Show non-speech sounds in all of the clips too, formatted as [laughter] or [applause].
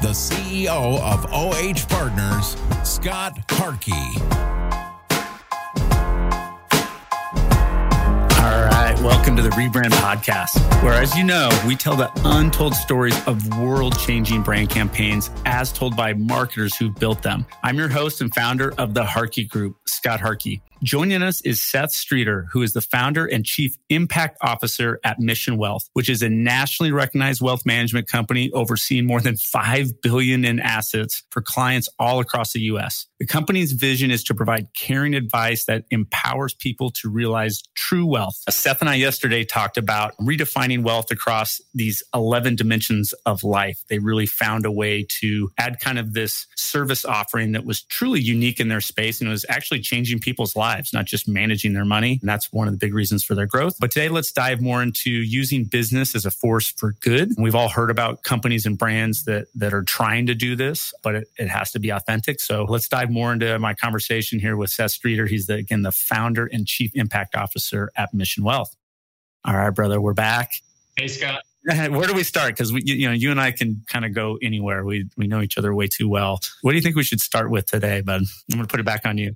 the CEO of OH Partners, Scott Harkey. All right, welcome to the Rebrand Podcast, where, as you know, we tell the untold stories of world changing brand campaigns as told by marketers who built them. I'm your host and founder of the Harkey Group, Scott Harkey. Joining us is Seth Streeter, who is the founder and chief impact officer at Mission Wealth, which is a nationally recognized wealth management company overseeing more than 5 billion in assets for clients all across the US. The company's vision is to provide caring advice that empowers people to realize true wealth. Seth and I yesterday talked about redefining wealth across these 11 dimensions of life. They really found a way to add kind of this service offering that was truly unique in their space and was actually changing people's lives lives, not just managing their money. And that's one of the big reasons for their growth. But today, let's dive more into using business as a force for good. We've all heard about companies and brands that, that are trying to do this, but it, it has to be authentic. So let's dive more into my conversation here with Seth Streeter. He's the, again, the founder and chief impact officer at Mission Wealth. All right, brother, we're back. Hey, Scott. [laughs] Where do we start? Because we, you know, you and I can kind of go anywhere. We we know each other way too well. What do you think we should start with today, bud? I'm going to put it back on you.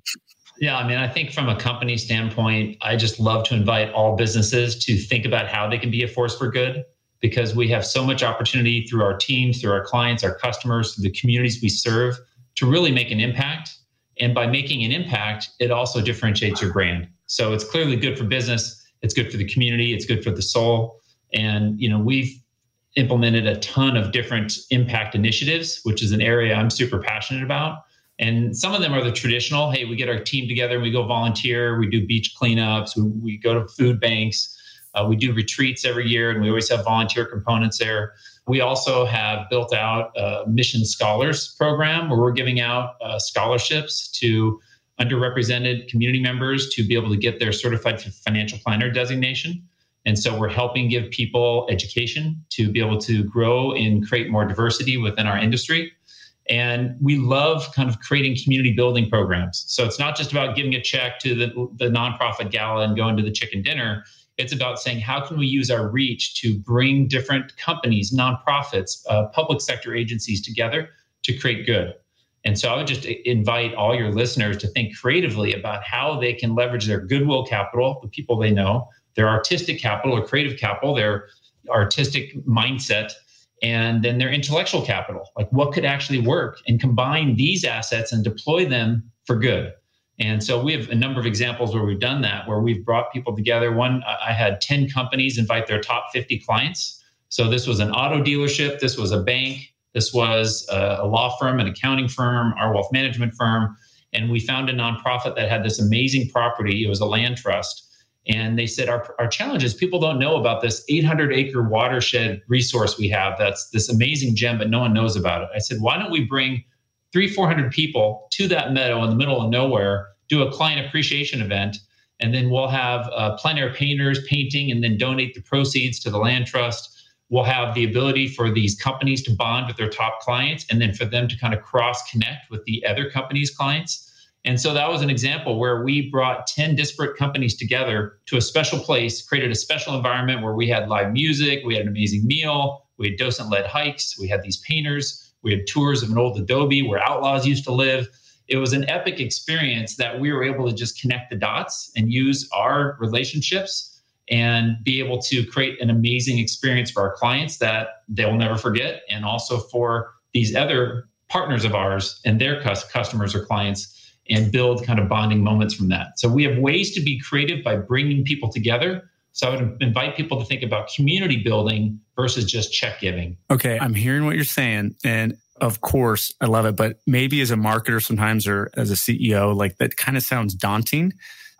Yeah, I mean, I think from a company standpoint, I just love to invite all businesses to think about how they can be a force for good because we have so much opportunity through our teams, through our clients, our customers, the communities we serve to really make an impact. And by making an impact, it also differentiates your brand. So it's clearly good for business, it's good for the community, it's good for the soul. And, you know, we've implemented a ton of different impact initiatives, which is an area I'm super passionate about. And some of them are the traditional hey, we get our team together and we go volunteer, we do beach cleanups, we, we go to food banks, uh, we do retreats every year, and we always have volunteer components there. We also have built out a Mission Scholars program where we're giving out uh, scholarships to underrepresented community members to be able to get their certified financial planner designation. And so we're helping give people education to be able to grow and create more diversity within our industry. And we love kind of creating community building programs. So it's not just about giving a check to the, the nonprofit gala and going to the chicken dinner. It's about saying, how can we use our reach to bring different companies, nonprofits, uh, public sector agencies together to create good? And so I would just invite all your listeners to think creatively about how they can leverage their goodwill capital, the people they know, their artistic capital or creative capital, their artistic mindset and then their intellectual capital. Like what could actually work and combine these assets and deploy them for good? And so we have a number of examples where we've done that where we've brought people together. One i had 10 companies invite their top 50 clients. So this was an auto dealership this was a bank this was a law firm an accounting firm our wealth management firm and we found a nonprofit that had this amazing property. It was a land trust and they said, our, our challenge is people don't know about this 800 acre watershed resource we have that's this amazing gem, but no one knows about it. I said, why don't we bring three, 400 people to that meadow in the middle of nowhere, do a client appreciation event, and then we'll have uh, plein air painters painting and then donate the proceeds to the land trust. We'll have the ability for these companies to bond with their top clients and then for them to kind of cross connect with the other companies' clients and so that was an example where we brought 10 disparate companies together to a special place, created a special environment where we had live music, we had an amazing meal, we had docent led hikes, we had these painters, we had tours of an old adobe where outlaws used to live. It was an epic experience that we were able to just connect the dots and use our relationships and be able to create an amazing experience for our clients that they'll never forget and also for these other partners of ours and their customers or clients and build kind of bonding moments from that. So we have ways to be creative by bringing people together. So I would invite people to think about community building versus just check giving. Okay, I'm hearing what you're saying. And of course, I love it. But maybe as a marketer sometimes or as a CEO, like that kind of sounds daunting.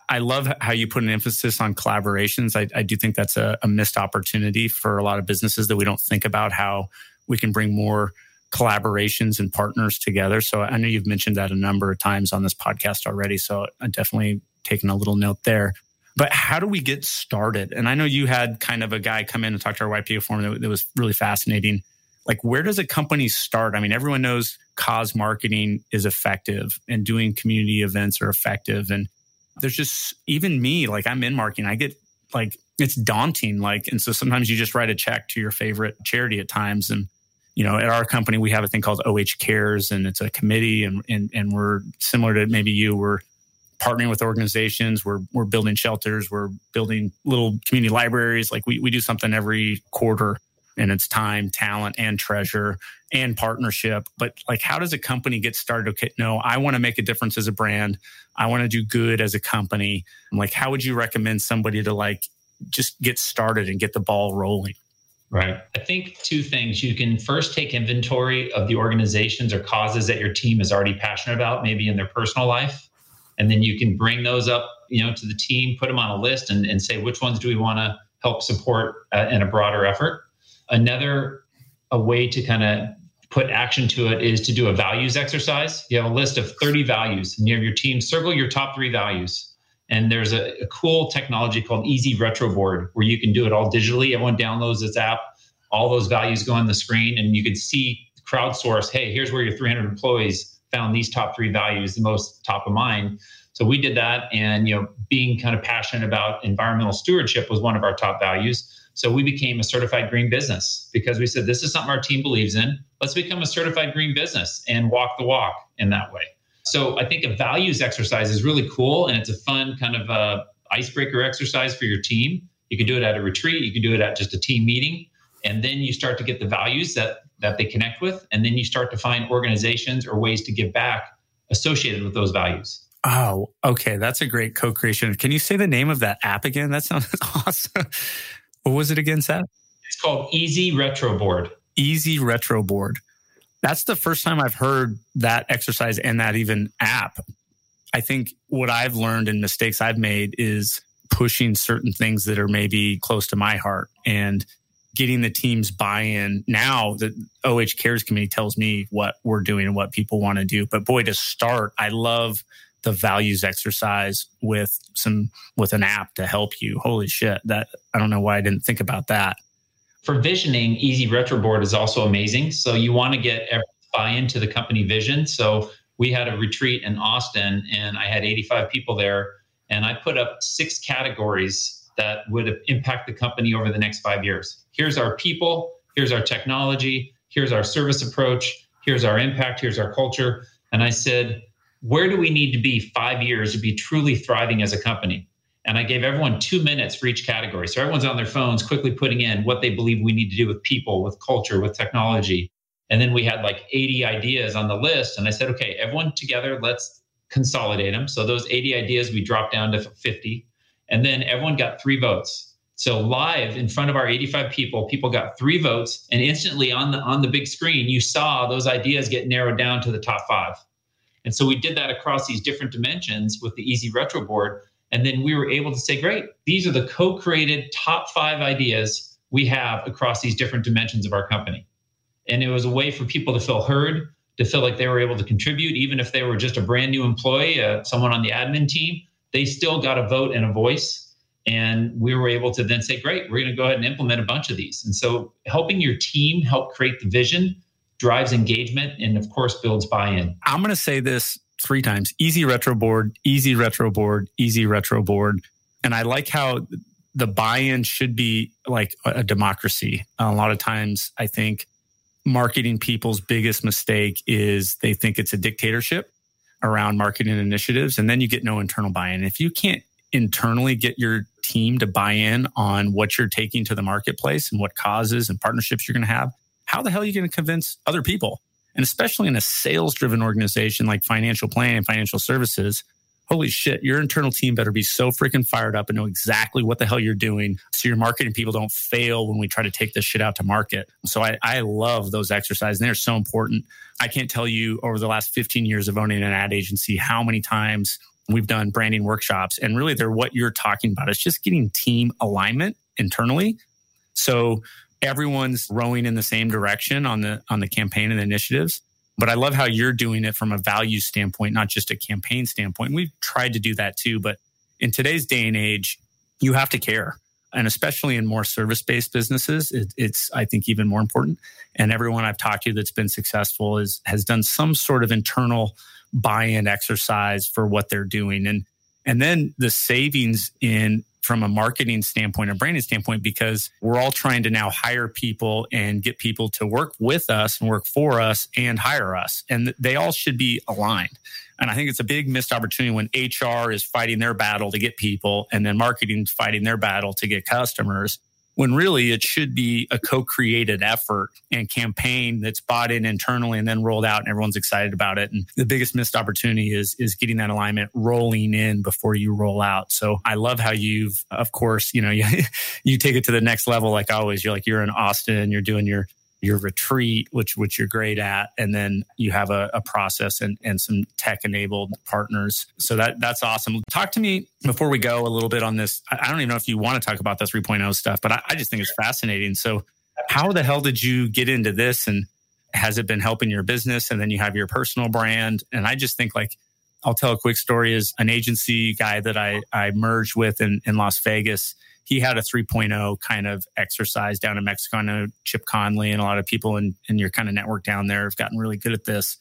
I love how you put an emphasis on collaborations. I, I do think that's a, a missed opportunity for a lot of businesses that we don't think about how we can bring more collaborations and partners together. So I know you've mentioned that a number of times on this podcast already. So I'm definitely taking a little note there. But how do we get started? And I know you had kind of a guy come in and talk to our YPO forum that, that was really fascinating. Like, where does a company start? I mean, everyone knows cause marketing is effective and doing community events are effective. And there's just, even me, like I'm in marketing, I get like, it's daunting. Like, and so sometimes you just write a check to your favorite charity at times. And you know, at our company, we have a thing called OH Cares, and it's a committee, and and and we're similar to maybe you. We're partnering with organizations. We're we're building shelters. We're building little community libraries. Like we we do something every quarter, and it's time, talent, and treasure and partnership. But like, how does a company get started? Okay, no, I want to make a difference as a brand. I want to do good as a company. Like, how would you recommend somebody to like just get started and get the ball rolling? Right. I think two things. You can first take inventory of the organizations or causes that your team is already passionate about, maybe in their personal life. And then you can bring those up, you know, to the team, put them on a list and, and say, which ones do we want to help support uh, in a broader effort? Another a way to kind of put action to it is to do a values exercise. You have a list of 30 values and you have your team circle your top three values and there's a, a, cool technology called Easy Retro Board where you can do it all digitally. Everyone downloads this app. All those values go on the screen, and you can see crowdsource. Hey, here's where your 300 employees found these top three values, the most top of mind. So we did that, and you know, being kind of passionate about environmental stewardship was one of our top values. So we became a certified green business because we said this is something our team believes in. Let's become a certified green business and walk the walk in that way. So I think a values exercise is really cool and it's a fun kind of uh, icebreaker exercise for your team. You can do it at a retreat, you can do it at just a team meeting, and then you start to get the values that that they connect with, and then you start to find organizations or ways to give back associated with those values. Oh, okay, that's a great co-creation. Can you say the name of that app again? That sounds [laughs] awesome. what was it again, Seth? It's called Easy Retro Board. Easy Retro Board that's the first time I've heard that exercise and that even app. I think what I've learned and mistakes I've made is pushing certain things that are maybe close to my heart and getting the team's buy-in. Now the OH Cares Committee tells me what we're doing and what people want to do. But boy, to start, I love the values exercise with some with an app to help you. Holy shit. That I don't know why I didn't think about that for visioning, Easy Retro Board is also amazing. So you want to get buy into the company vision. So we had a retreat in Austin and I had 85 people there. And I put up six categories that would impact the company over the next five years. Here's our people, here's our technology, here's our service approach, here's our impact, here's our culture. And I said, where do we need to be five years to be truly thriving as a company? And I gave everyone two minutes for each category. So everyone's on their phones quickly putting in what they believe we need to do with people, with culture, with technology. And then we had like 80 ideas on the list. And I said, okay, everyone together, let's consolidate them. So those 80 ideas, we dropped down to 50. And then everyone got three votes. So live in front of our 85 people, people got three votes, and instantly on the on the big screen, you saw those ideas get narrowed down to the top five. And so we did that across these different dimensions with the Easy Retro board. And then we were able to say, great, these are the co created top five ideas we have across these different dimensions of our company. And it was a way for people to feel heard, to feel like they were able to contribute, even if they were just a brand new employee, uh, someone on the admin team, they still got a vote and a voice. And we were able to then say, great, we're going to go ahead and implement a bunch of these. And so helping your team help create the vision drives engagement and, of course, builds buy in. I'm going to say this three times easy retro board, easy retro board, easy retro board. And I like how the buy in should be like a democracy. A lot of times, I think marketing people's biggest mistake is they think it's a dictatorship around marketing initiatives, and then you get no internal buy in. If you can't internally get your team to buy in on what you're taking to the marketplace and what causes and partnerships you're going to have, how the hell are you going to convince other people? And especially in a sales driven organization like financial planning and financial services, holy shit, your internal team better be so freaking fired up and know exactly what the hell you're doing. So your marketing people don't fail when we try to take this shit out to market. So I, I love those exercises. And they're so important. I can't tell you over the last 15 years of owning an ad agency how many times we've done branding workshops. And really, they're what you're talking about. It's just getting team alignment internally. So everyone's rowing in the same direction on the on the campaign and initiatives. But I love how you're doing it from a value standpoint, not just a campaign standpoint. We've tried to do that too, but in today's day and age, you have to care. And especially in more service based businesses, it, it's, I think, even more important. And everyone I've talked to that's been successful is, has done some sort of internal buy in exercise for what they're doing. And, and then the savings in from a marketing standpoint, a branding standpoint, because we're all trying to now hire people and get people to work with us and work for us and hire us. And they all should be aligned. And I think it's a big missed opportunity when HR is fighting their battle to get people and then marketing fighting their battle to get customers when really it should be a co-created effort and campaign that's bought in internally and then rolled out and everyone's excited about it. And the biggest missed opportunity is is getting that alignment rolling in before you roll out. So I love how you've of course, you know, [laughs] you, you take it to the next level like always. You're like you're in Austin, you're doing your your retreat, which which you're great at, and then you have a, a process and, and some tech enabled partners. So that that's awesome. Talk to me before we go a little bit on this. I don't even know if you want to talk about the 3.0 stuff, but I, I just think it's fascinating. So how the hell did you get into this and has it been helping your business? And then you have your personal brand. And I just think like I'll tell a quick story is an agency guy that I, I merged with in, in Las Vegas he had a 3.0 kind of exercise down in Mexico. I know Chip Conley and a lot of people in, in your kind of network down there have gotten really good at this.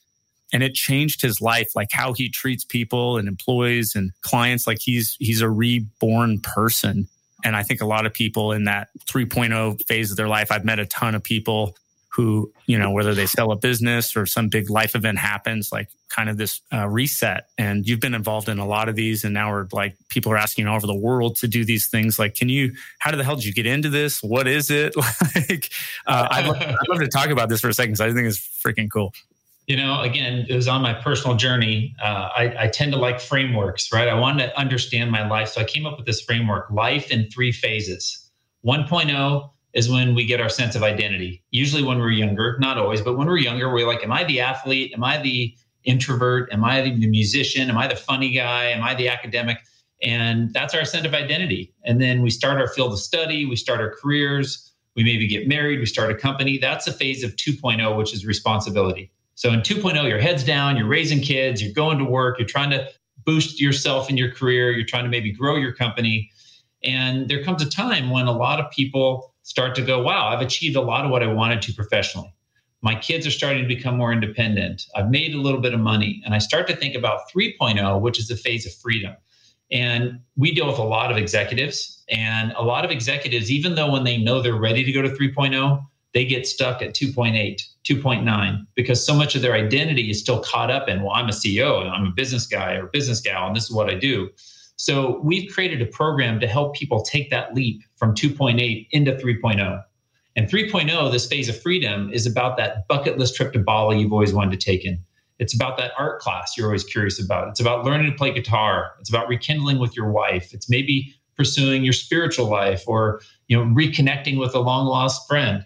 And it changed his life, like how he treats people and employees and clients. Like he's he's a reborn person. And I think a lot of people in that 3.0 phase of their life, I've met a ton of people who, you know, whether they sell a business or some big life event happens, like kind of this uh, reset. And you've been involved in a lot of these, and now we're like people are asking all over the world to do these things. Like, can you? How the hell did you get into this? What is it? [laughs] like, uh, I'd, love, I'd love to talk about this for a second because I think it's freaking cool. You know, again, it was on my personal journey. Uh, I, I tend to like frameworks, right? I wanted to understand my life, so I came up with this framework: life in three phases. 1.0 is when we get our sense of identity. Usually when we're younger, not always, but when we're younger, we're like, am I the athlete? Am I the introvert? Am I the musician? Am I the funny guy? Am I the academic? And that's our sense of identity. And then we start our field of study, we start our careers, we maybe get married, we start a company. That's a phase of 2.0, which is responsibility. So in 2.0, your head's down, you're raising kids, you're going to work, you're trying to boost yourself in your career, you're trying to maybe grow your company. And there comes a time when a lot of people start to go, wow, I've achieved a lot of what I wanted to professionally. My kids are starting to become more independent. I've made a little bit of money. And I start to think about 3.0, which is the phase of freedom. And we deal with a lot of executives. And a lot of executives, even though when they know they're ready to go to 3.0, they get stuck at 2.8, 2.9, because so much of their identity is still caught up in, well, I'm a CEO and I'm a business guy or business gal, and this is what I do. So we've created a program to help people take that leap from 2.8 into 3.0. And 3.0, this phase of freedom, is about that bucket list trip to Bali you've always wanted to take in. It's about that art class you're always curious about. It's about learning to play guitar. It's about rekindling with your wife. It's maybe pursuing your spiritual life or you know reconnecting with a long lost friend.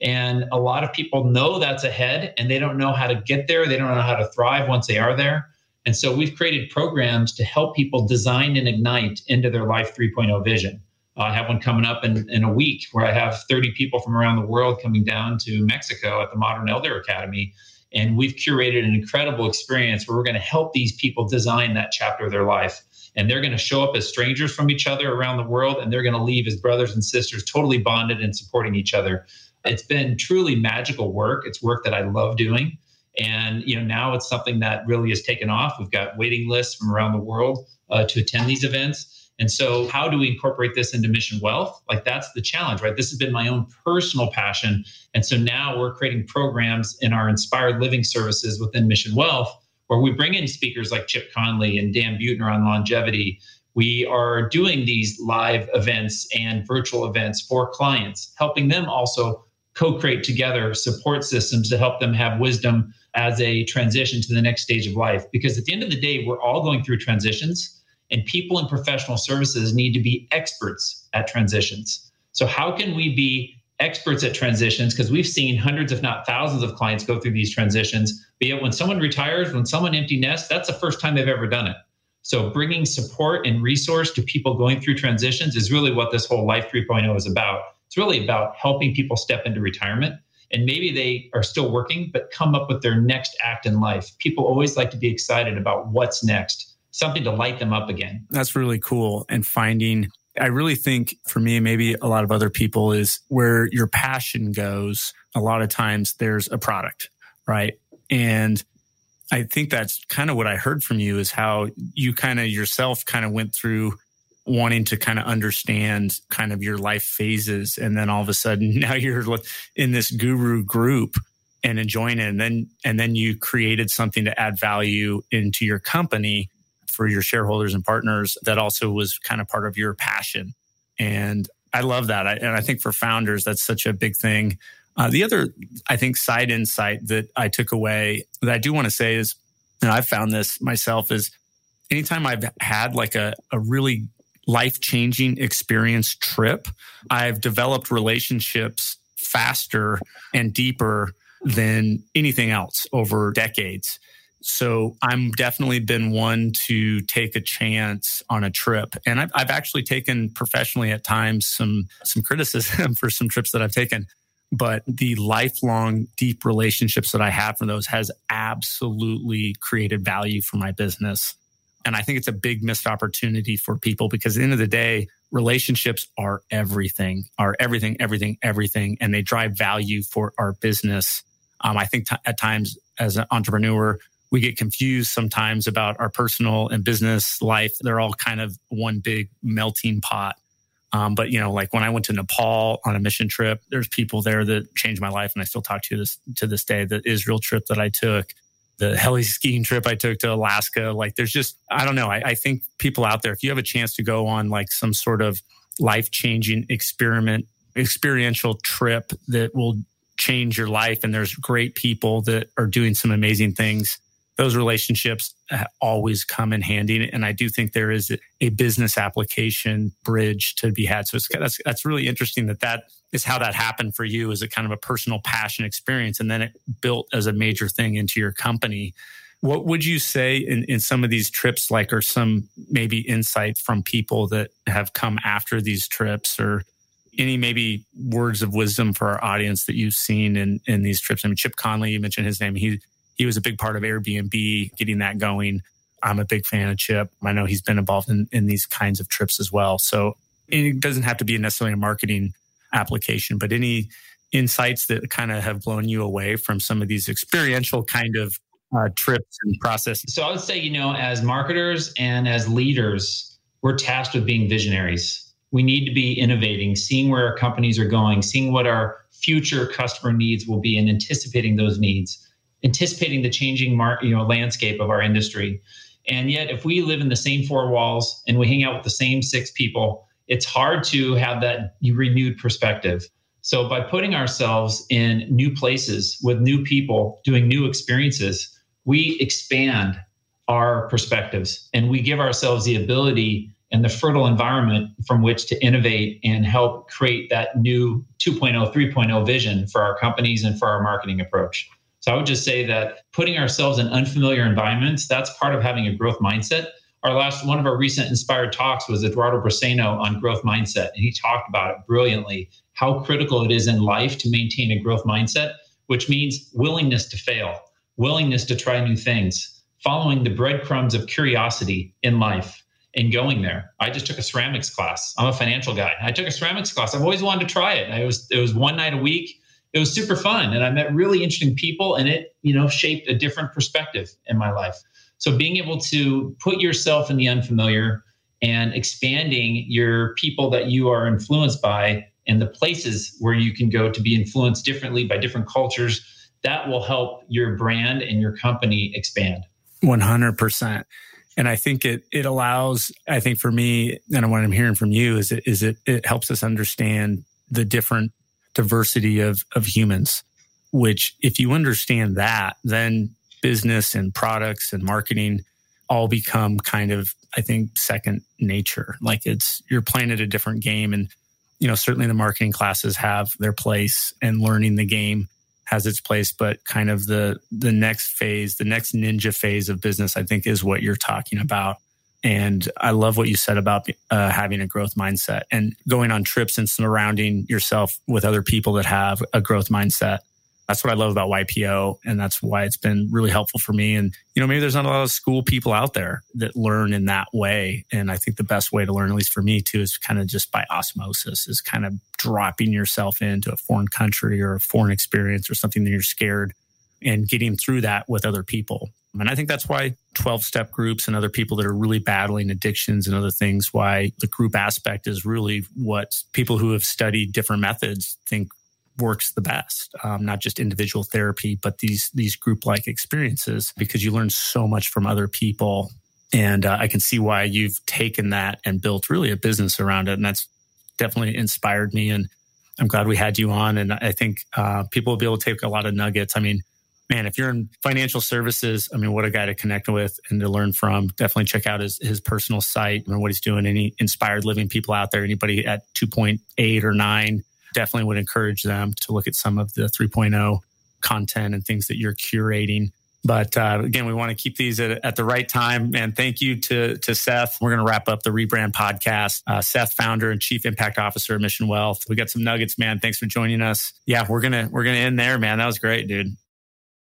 And a lot of people know that's ahead and they don't know how to get there. They don't know how to thrive once they are there. And so we've created programs to help people design and ignite into their Life 3.0 vision. Uh, I have one coming up in, in a week where I have 30 people from around the world coming down to Mexico at the Modern Elder Academy. And we've curated an incredible experience where we're going to help these people design that chapter of their life. And they're going to show up as strangers from each other around the world, and they're going to leave as brothers and sisters, totally bonded and supporting each other. It's been truly magical work. It's work that I love doing. And you know now it's something that really has taken off. We've got waiting lists from around the world uh, to attend these events. And so, how do we incorporate this into Mission Wealth? Like, that's the challenge, right? This has been my own personal passion. And so now we're creating programs in our inspired living services within Mission Wealth where we bring in speakers like Chip Conley and Dan Buettner on longevity. We are doing these live events and virtual events for clients, helping them also co create together support systems to help them have wisdom as a transition to the next stage of life. Because at the end of the day, we're all going through transitions, and people in professional services need to be experts at transitions. So, how can we be experts at transitions? Because we've seen hundreds, if not thousands, of clients go through these transitions. But yet, when someone retires, when someone empty nests, that's the first time they've ever done it. So, bringing support and resource to people going through transitions is really what this whole Life 3.0 is about. It's really about helping people step into retirement and maybe they are still working, but come up with their next act in life. People always like to be excited about what's next, something to light them up again. That's really cool. And finding, I really think for me, maybe a lot of other people, is where your passion goes. A lot of times there's a product, right? And I think that's kind of what I heard from you is how you kind of yourself kind of went through wanting to kind of understand kind of your life phases. And then all of a sudden [laughs] now you're in this guru group and enjoying it. And then, and then you created something to add value into your company for your shareholders and partners that also was kind of part of your passion. And I love that. I, and I think for founders, that's such a big thing. Uh, the other, I think, side insight that I took away that I do want to say is, and I've found this myself is anytime I've had like a, a really life changing experience trip, I've developed relationships faster and deeper than anything else over decades. So I'm definitely been one to take a chance on a trip. And I've, I've actually taken professionally at times some, some criticism [laughs] for some trips that I've taken. But the lifelong deep relationships that I have from those has absolutely created value for my business. And I think it's a big missed opportunity for people because at the end of the day, relationships are everything, are everything, everything, everything. And they drive value for our business. Um, I think t- at times as an entrepreneur, we get confused sometimes about our personal and business life. They're all kind of one big melting pot. Um, but you know, like when I went to Nepal on a mission trip, there's people there that changed my life, and I still talk to this to this day. The Israel trip that I took, the heli skiing trip I took to Alaska. Like there's just, I don't know. I, I think people out there, if you have a chance to go on like some sort of life changing experiment, experiential trip that will change your life, and there's great people that are doing some amazing things, those relationships uh, always come in handy. And I do think there is a business application bridge to be had. So it's, that's, that's really interesting that that is how that happened for you as a kind of a personal passion experience. And then it built as a major thing into your company. What would you say in, in some of these trips, like, or some maybe insight from people that have come after these trips or any maybe words of wisdom for our audience that you've seen in, in these trips? I mean, Chip Conley, you mentioned his name. He, he was a big part of Airbnb getting that going. I'm a big fan of Chip. I know he's been involved in, in these kinds of trips as well. So it doesn't have to be necessarily a marketing application, but any insights that kind of have blown you away from some of these experiential kind of uh, trips and processes? So I would say, you know, as marketers and as leaders, we're tasked with being visionaries. We need to be innovating, seeing where our companies are going, seeing what our future customer needs will be, and anticipating those needs anticipating the changing mar- you know landscape of our industry. And yet, if we live in the same four walls and we hang out with the same six people, it's hard to have that renewed perspective. So, by putting ourselves in new places with new people, doing new experiences, we expand our perspectives and we give ourselves the ability and the fertile environment from which to innovate and help create that new 2.0, 3.0 vision for our companies and for our marketing approach. So I would just say that putting ourselves in unfamiliar environments, that's part of having a growth mindset. Our last one of our recent inspired talks was Eduardo Briceño on growth mindset. And he talked about it brilliantly, how critical it is in life to maintain a growth mindset, which means willingness to fail, willingness to try new things, following the breadcrumbs of curiosity in life and going there. I just took a ceramics class. I'm a financial guy. I took a ceramics class. I've always wanted to try it. I was it was one night a week it was super fun and I met really interesting people and it, you know, shaped a different perspective in my life. So being able to put yourself in the unfamiliar and expanding your people that you are influenced by and the places where you can go to be influenced differently by different cultures, that will help your brand and your company expand. 100%. And I think it it allows, I think for me, and what I'm hearing from you is it is it it helps us understand the different diversity of of humans which if you understand that, then business and products and marketing all become kind of, I think, second nature. Like it's, you're playing at a different game. And, you know, certainly the marketing classes have their place and learning the game has its place, but kind of the, the next phase, the next ninja phase of business, I think is what you're talking about. And I love what you said about uh, having a growth mindset and going on trips and surrounding yourself with other people that have a growth mindset that's what I love about YPO. And that's why it's been really helpful for me. And, you know, maybe there's not a lot of school people out there that learn in that way. And I think the best way to learn, at least for me too, is kind of just by osmosis, is kind of dropping yourself into a foreign country or a foreign experience or something that you're scared and getting through that with other people. And I think that's why 12 step groups and other people that are really battling addictions and other things, why the group aspect is really what people who have studied different methods think works the best. Um, not just individual therapy, but these these group like experiences because you learn so much from other people. And uh, I can see why you've taken that and built really a business around it, and that's definitely inspired me. And I'm glad we had you on. And I think uh, people will be able to take a lot of nuggets. I mean, man, if you're in financial services, I mean, what a guy to connect with and to learn from. Definitely check out his, his personal site and what he's doing. Any inspired living people out there, anybody at 2.8 or 9, definitely would encourage them to look at some of the 3.0 content and things that you're curating. But uh, again, we want to keep these at, at, the right time. And thank you to, to Seth. We're going to wrap up the Rebrand podcast. Uh, Seth, founder and chief impact officer of Mission Wealth. We got some nuggets, man. Thanks for joining us. Yeah, we're gonna we're gonna end there, man. That was great, dude.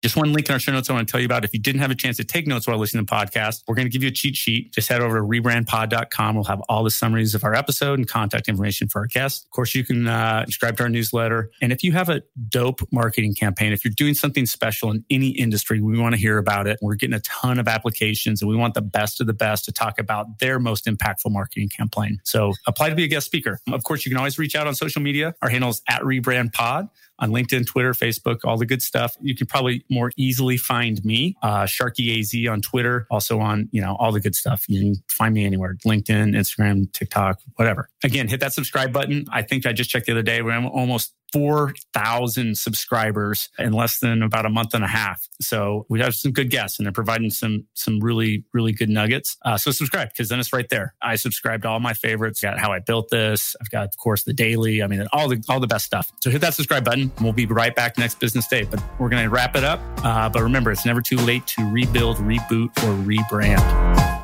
Just one link in our show notes I want to tell you about. If you didn't have a chance to take notes while listening to the podcast, we're going to give you a cheat sheet. Just head over to rebrandpod.com. We'll have all the summaries of our episode and contact information for our guests. Of course, you can uh, subscribe to our newsletter. And if you have a dope marketing campaign, if you're doing something special in any industry, we want to hear about it. We're getting a ton of applications and we want the best of the best to talk about their most impactful marketing campaign. So apply to be a guest speaker. Of course, you can always reach out on social media. Our handle is at rebrandpod on LinkedIn, Twitter, Facebook, all the good stuff. You can probably more easily find me, uh, Sharky AZ on Twitter, also on, you know, all the good stuff. You can find me anywhere, LinkedIn, Instagram, TikTok, whatever. Again, hit that subscribe button. I think I just checked the other day. We're almost 4,000 subscribers in less than about a month and a half. So we have some good guests and they're providing some, some really, really good nuggets. Uh, so subscribe because then it's right there. I subscribe to all my favorites. Got how I built this. I've got, of course, the daily. I mean, all the, all the best stuff. So hit that subscribe button. We'll be right back next business day, but we're going to wrap it up. Uh, but remember, it's never too late to rebuild, reboot, or rebrand.